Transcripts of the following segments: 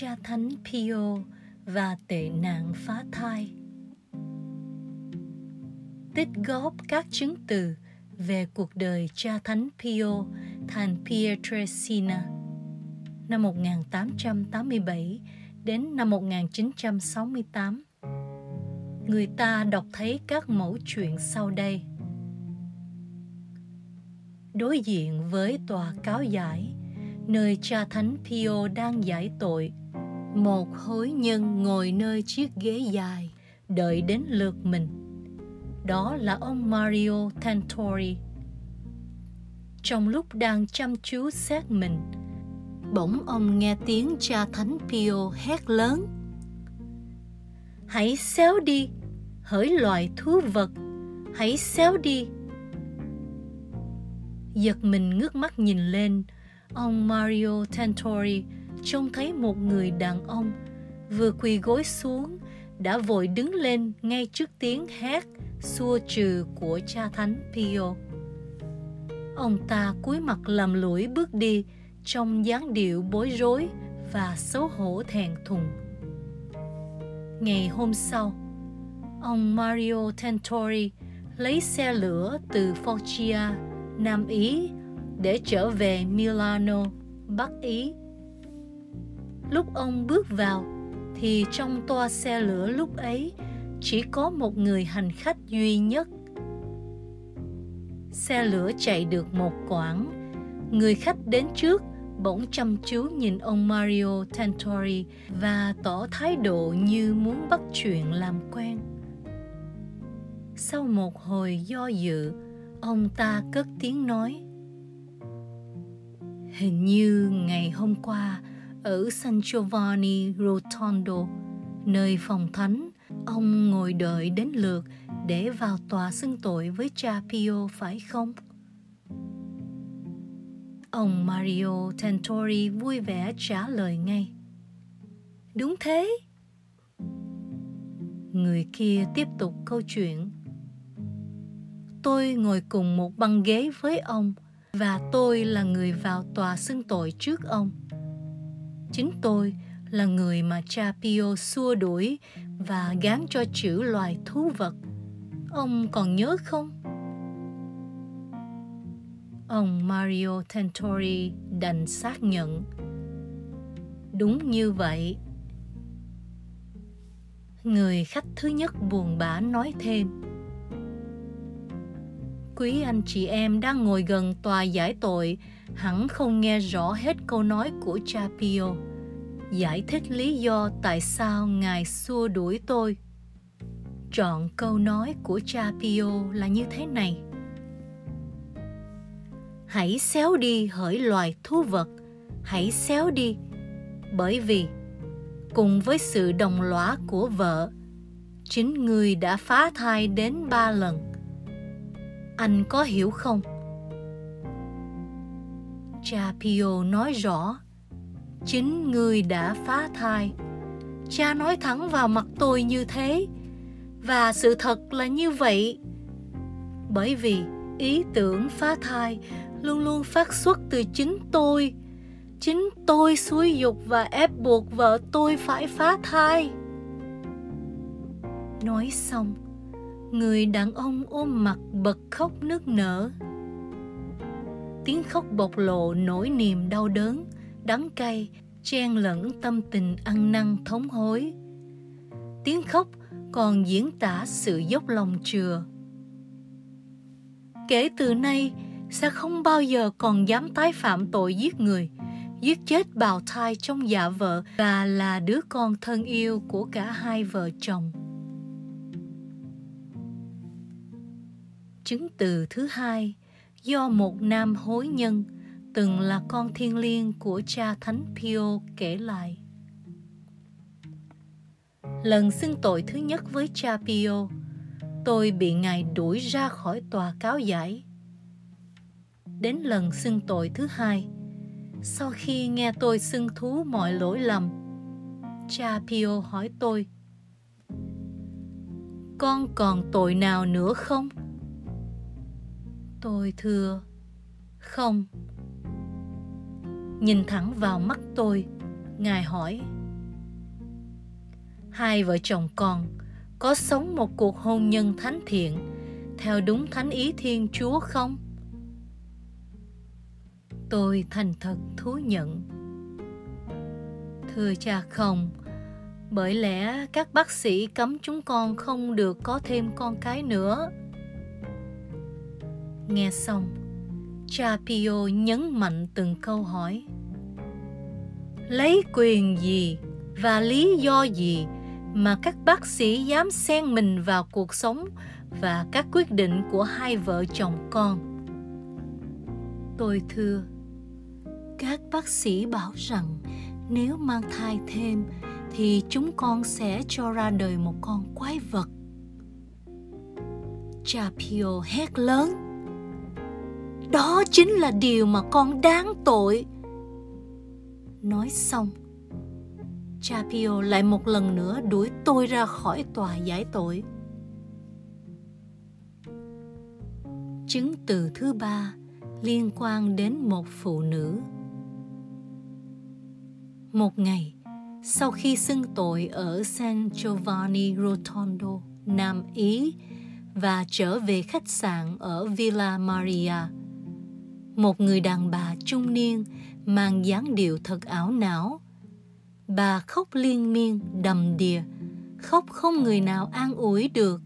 cha thánh Pio và tệ nạn phá thai. Tích góp các chứng từ về cuộc đời cha thánh Pio thành Pietresina năm 1887 đến năm 1968. Người ta đọc thấy các mẫu chuyện sau đây. Đối diện với tòa cáo giải, nơi cha thánh Pio đang giải tội, một hối nhân ngồi nơi chiếc ghế dài, đợi đến lượt mình. Đó là ông Mario Tantori. Trong lúc đang chăm chú xét mình, bỗng ông nghe tiếng cha thánh Pio hét lớn. Hãy xéo đi, hỡi loài thú vật, hãy xéo đi. Giật mình ngước mắt nhìn lên, ông Mario Tantori trông thấy một người đàn ông vừa quỳ gối xuống đã vội đứng lên ngay trước tiếng hét xua trừ của cha thánh Pio. Ông ta cúi mặt làm lũi bước đi trong dáng điệu bối rối và xấu hổ thẹn thùng. Ngày hôm sau, ông Mario Tentori lấy xe lửa từ Foggia, Nam Ý để trở về Milano, Bắc Ý. Lúc ông bước vào thì trong toa xe lửa lúc ấy chỉ có một người hành khách duy nhất. Xe lửa chạy được một quãng, người khách đến trước bỗng chăm chú nhìn ông Mario Tantori và tỏ thái độ như muốn bắt chuyện làm quen. Sau một hồi do dự, ông ta cất tiếng nói Hình như ngày hôm qua ở San Giovanni Rotondo, nơi phòng thánh, ông ngồi đợi đến lượt để vào tòa xưng tội với cha Pio phải không? Ông Mario Tentori vui vẻ trả lời ngay. Đúng thế. Người kia tiếp tục câu chuyện. Tôi ngồi cùng một băng ghế với ông và tôi là người vào tòa xưng tội trước ông. Chính tôi là người mà cha Pio xua đuổi và gán cho chữ loài thú vật. Ông còn nhớ không? Ông Mario Tentori đành xác nhận. Đúng như vậy. Người khách thứ nhất buồn bã nói thêm. Quý anh chị em đang ngồi gần tòa giải tội hẳn không nghe rõ hết câu nói của cha Pio. Giải thích lý do tại sao Ngài xua đuổi tôi. Trọn câu nói của cha Pio là như thế này hãy xéo đi hỡi loài thú vật hãy xéo đi, bởi vì cùng với sự đồng lõa của vợ, chính người đã phá thai đến ba lần anh có hiểu không cha pio nói rõ, chính người đã phá thai. Cha nói thẳng vào mặt tôi như thế. Và sự thật là như vậy. Bởi vì ý tưởng phá thai luôn luôn phát xuất từ chính tôi. Chính tôi xúi dục và ép buộc vợ tôi phải phá thai. Nói xong, người đàn ông ôm mặt bật khóc nức nở tiếng khóc bộc lộ nỗi niềm đau đớn đắng cay chen lẫn tâm tình ăn năn thống hối tiếng khóc còn diễn tả sự dốc lòng chừa kể từ nay sẽ không bao giờ còn dám tái phạm tội giết người, giết chết bào thai trong dạ vợ và là đứa con thân yêu của cả hai vợ chồng. Chứng từ thứ hai do một nam hối nhân từng là con thiên liêng của cha Thánh Pio kể lại. Lần xưng tội thứ nhất với cha Pio, tôi bị ngài đuổi ra khỏi tòa cáo giải đến lần xưng tội thứ hai. Sau khi nghe tôi xưng thú mọi lỗi lầm, cha Pio hỏi tôi, Con còn tội nào nữa không? Tôi thưa, không. Nhìn thẳng vào mắt tôi, Ngài hỏi, hai vợ chồng con có sống một cuộc hôn nhân thánh thiện theo đúng thánh ý Thiên Chúa không? Tôi thành thật thú nhận. Thưa cha không, bởi lẽ các bác sĩ cấm chúng con không được có thêm con cái nữa. Nghe xong, cha Pio nhấn mạnh từng câu hỏi. Lấy quyền gì và lý do gì mà các bác sĩ dám xen mình vào cuộc sống và các quyết định của hai vợ chồng con? Tôi thưa, các bác sĩ bảo rằng nếu mang thai thêm thì chúng con sẽ cho ra đời một con quái vật. Cha Pio hét lớn. Đó chính là điều mà con đáng tội. Nói xong, cha Pio lại một lần nữa đuổi tôi ra khỏi tòa giải tội. Chứng từ thứ ba liên quan đến một phụ nữ. Một ngày, sau khi xưng tội ở San Giovanni Rotondo, Nam Ý và trở về khách sạn ở Villa Maria. Một người đàn bà trung niên mang dáng điệu thật ảo não. Bà khóc liên miên, đầm đìa, khóc không người nào an ủi được.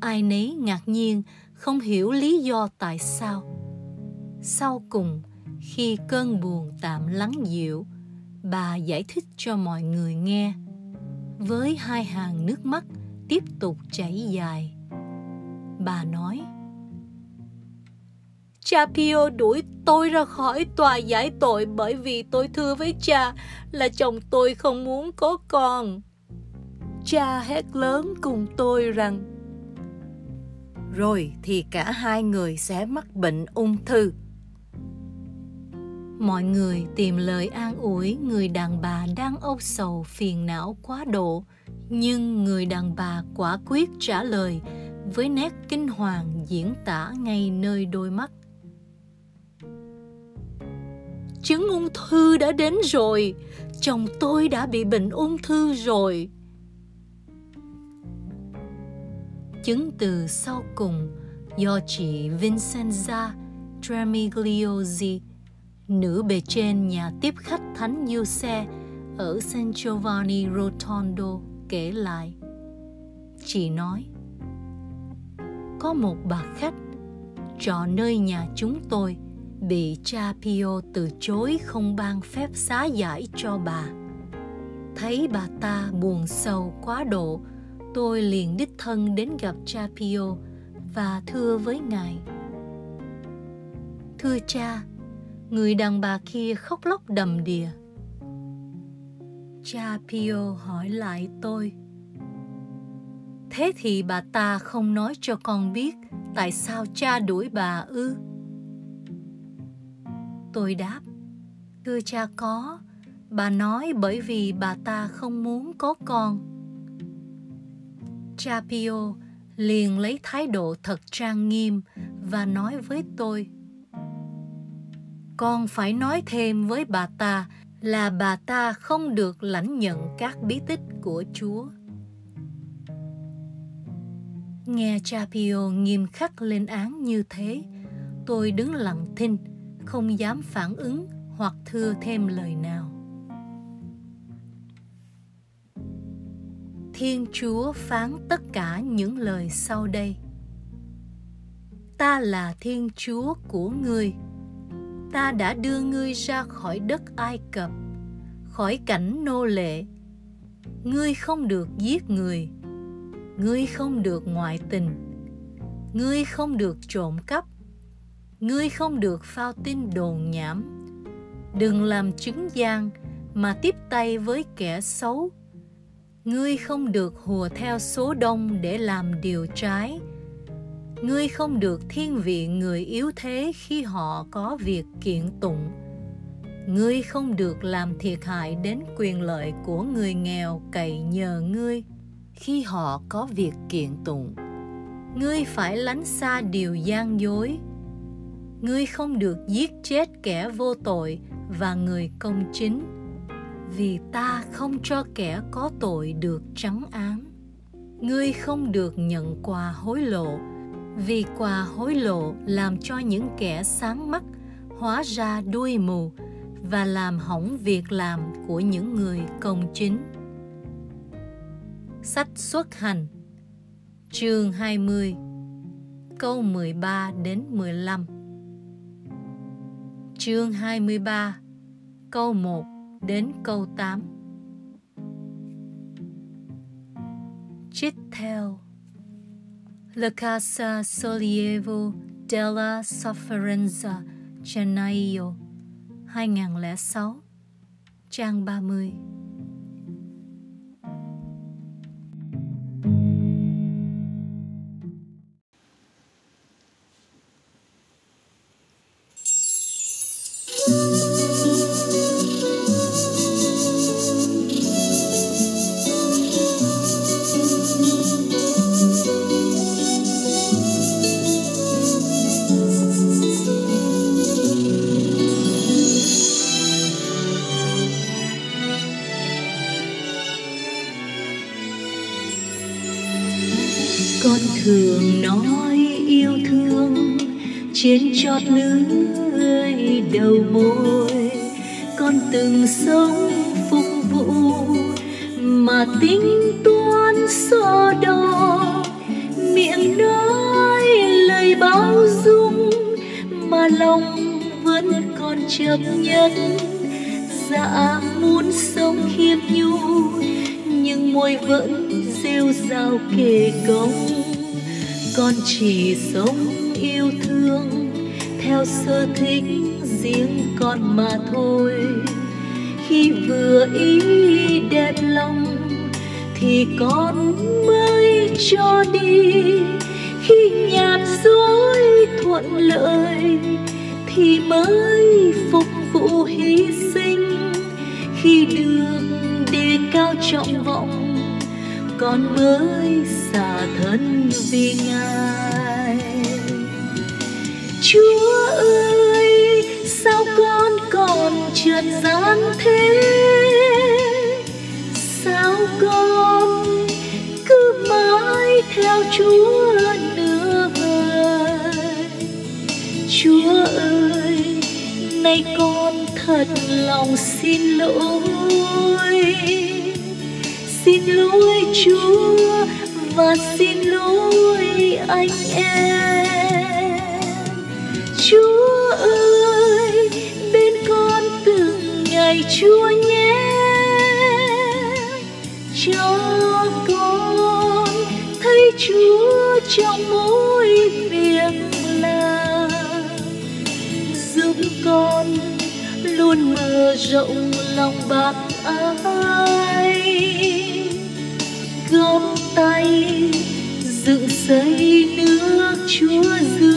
Ai nấy ngạc nhiên, không hiểu lý do tại sao. Sau cùng, khi cơn buồn tạm lắng dịu, bà giải thích cho mọi người nghe với hai hàng nước mắt tiếp tục chảy dài bà nói cha pio đuổi tôi ra khỏi tòa giải tội bởi vì tôi thưa với cha là chồng tôi không muốn có con. Cha hét lớn cùng tôi rằng rồi thì cả hai người sẽ mắc bệnh ung thư. Mọi người tìm lời an ủi người đàn bà đang âu sầu phiền não quá độ nhưng người đàn bà quả quyết trả lời với nét kinh hoàng diễn tả ngay nơi đôi mắt chứng ung thư đã đến rồi. Chồng tôi đã bị bệnh ung thư rồi. Chứng từ sau cùng do chị Vincenza Tremigliosi nữ bề trên nhà tiếp khách Thánh Giuse ở San Giovanni Rotondo kể lại. Chị nói, có một bà khách trọ nơi nhà chúng tôi bị cha Pio từ chối không ban phép xá giải cho bà. Thấy bà ta buồn sâu quá độ, tôi liền đích thân đến gặp cha Pio và thưa với ngài. Thưa cha, người đàn bà kia khóc lóc đầm đìa. Cha Pio hỏi lại tôi. Thế thì bà ta không nói cho con biết tại sao cha đuổi bà ư? Tôi đáp, thưa cha có, bà nói bởi vì bà ta không muốn có con. Cha Pio liền lấy thái độ thật trang nghiêm và nói với tôi – con phải nói thêm với bà ta là bà ta không được lãnh nhận các bí tích của Chúa. Nghe cha Pio nghiêm khắc lên án như thế, tôi đứng lặng thinh, không dám phản ứng hoặc thưa thêm lời nào. Thiên Chúa phán tất cả những lời sau đây. Ta là Thiên Chúa của ngươi ta đã đưa ngươi ra khỏi đất Ai Cập, khỏi cảnh nô lệ. Ngươi không được giết người, ngươi không được ngoại tình, ngươi không được trộm cắp, ngươi không được phao tin đồn nhảm. Đừng làm chứng gian mà tiếp tay với kẻ xấu. Ngươi không được hùa theo số đông để làm điều trái, ngươi không được thiên vị người yếu thế khi họ có việc kiện tụng ngươi không được làm thiệt hại đến quyền lợi của người nghèo cậy nhờ ngươi khi họ có việc kiện tụng ngươi phải lánh xa điều gian dối ngươi không được giết chết kẻ vô tội và người công chính, vì ta không cho kẻ có tội được trắng án ngươi không được nhận quà hối lộ, vì quà hối lộ làm cho những kẻ sáng mắt, hóa ra đuôi mù và làm hỏng việc làm của những người công chính. Sách xuất hành, chương 20 câu 13 đến 15 Chương 23 câu 1 đến câu 8 Trích theo, La Casa Solievo della Sofferenza Gennaio 2006 Trang 30 thường nói yêu thương trên chót lưỡi đầu môi. Con từng sống phục vụ, mà tính toán so đo. Miệng nói lời bao dung, mà lòng vẫn còn chấp nhận dạ muốn sống khiêm nhu, nhưng môi vẫn rêu rao kề công con chỉ sống yêu thương, theo sở thích riêng con mà thôi. Khi vừa ý đẹp lòng thì con mới cho đi. Khi nhạt dối thuận lợi thì mới phục vụ hy sinh. Khi được đề cao trọng vọng con mới xả thân vì ngài. Chúa ơi, sao con còn trượt gian thế? Sao con cứ mãi theo chúa nữa vời? Chúa ơi, nay con thật lòng xin lỗi xin lỗi chúa và xin lỗi anh em. Chúa ơi, bên con từng ngày chúa nhé. Cho con thấy chúa trong mỗi việc làm. Giúp con luôn mở rộng lòng bác ái tay dựng xây nước chúa giữa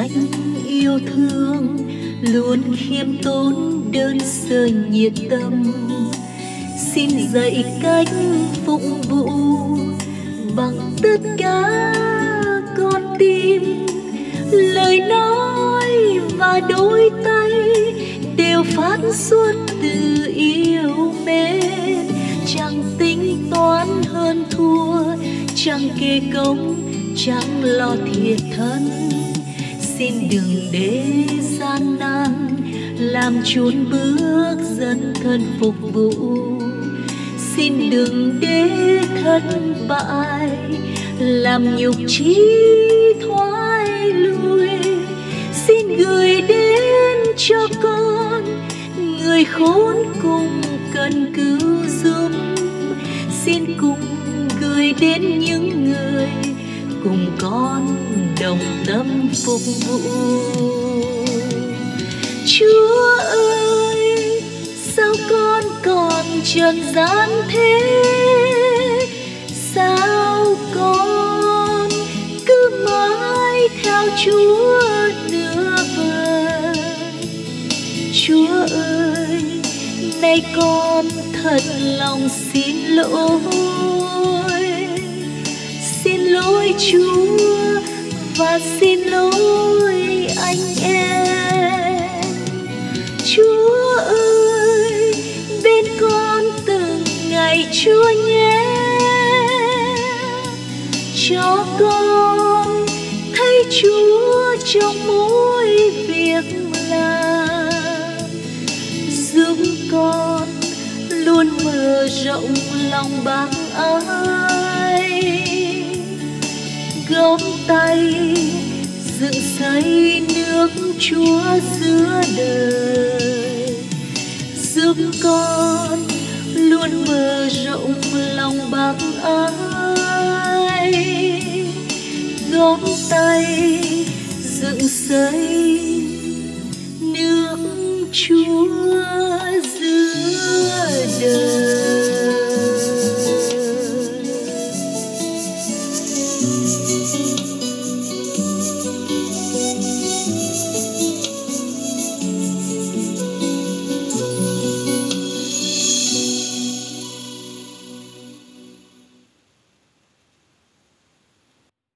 cách yêu thương luôn khiêm tốn, đơn sơ nhiệt tâm. Xin dạy cách phục vụ bằng tất cả con tim. Lời nói và đôi tay đều phát xuất từ yêu mến. Chẳng tính toán hơn thua, chẳng kê công, chẳng lo thiệt thân xin đừng để gian nan làm chốn bước dân thân phục vụ. Xin đừng để thất bại làm nhục trí thoái lui. Xin gửi đến cho con người khốn cùng cần cứu giúp. Xin cùng gửi đến những người cùng con đồng tâm phục vụ. Chúa ơi, sao con còn trần gian thế? Sao con cứ mãi theo chúa đưa vời? Chúa ơi, nay con thật lòng xin lỗi lỗi chúa, và xin lỗi anh em. Chúa ơi, bên con từng ngày chúa nhé. Cho con thấy chúa trong mỗi việc làm. Giúp con luôn mở rộng lòng bác ái góp tay dựng xây nước chúa giữa đời. Giúp con luôn mở rộng lòng bác ái. Góp tay dựng xây nước chúa giữa đời.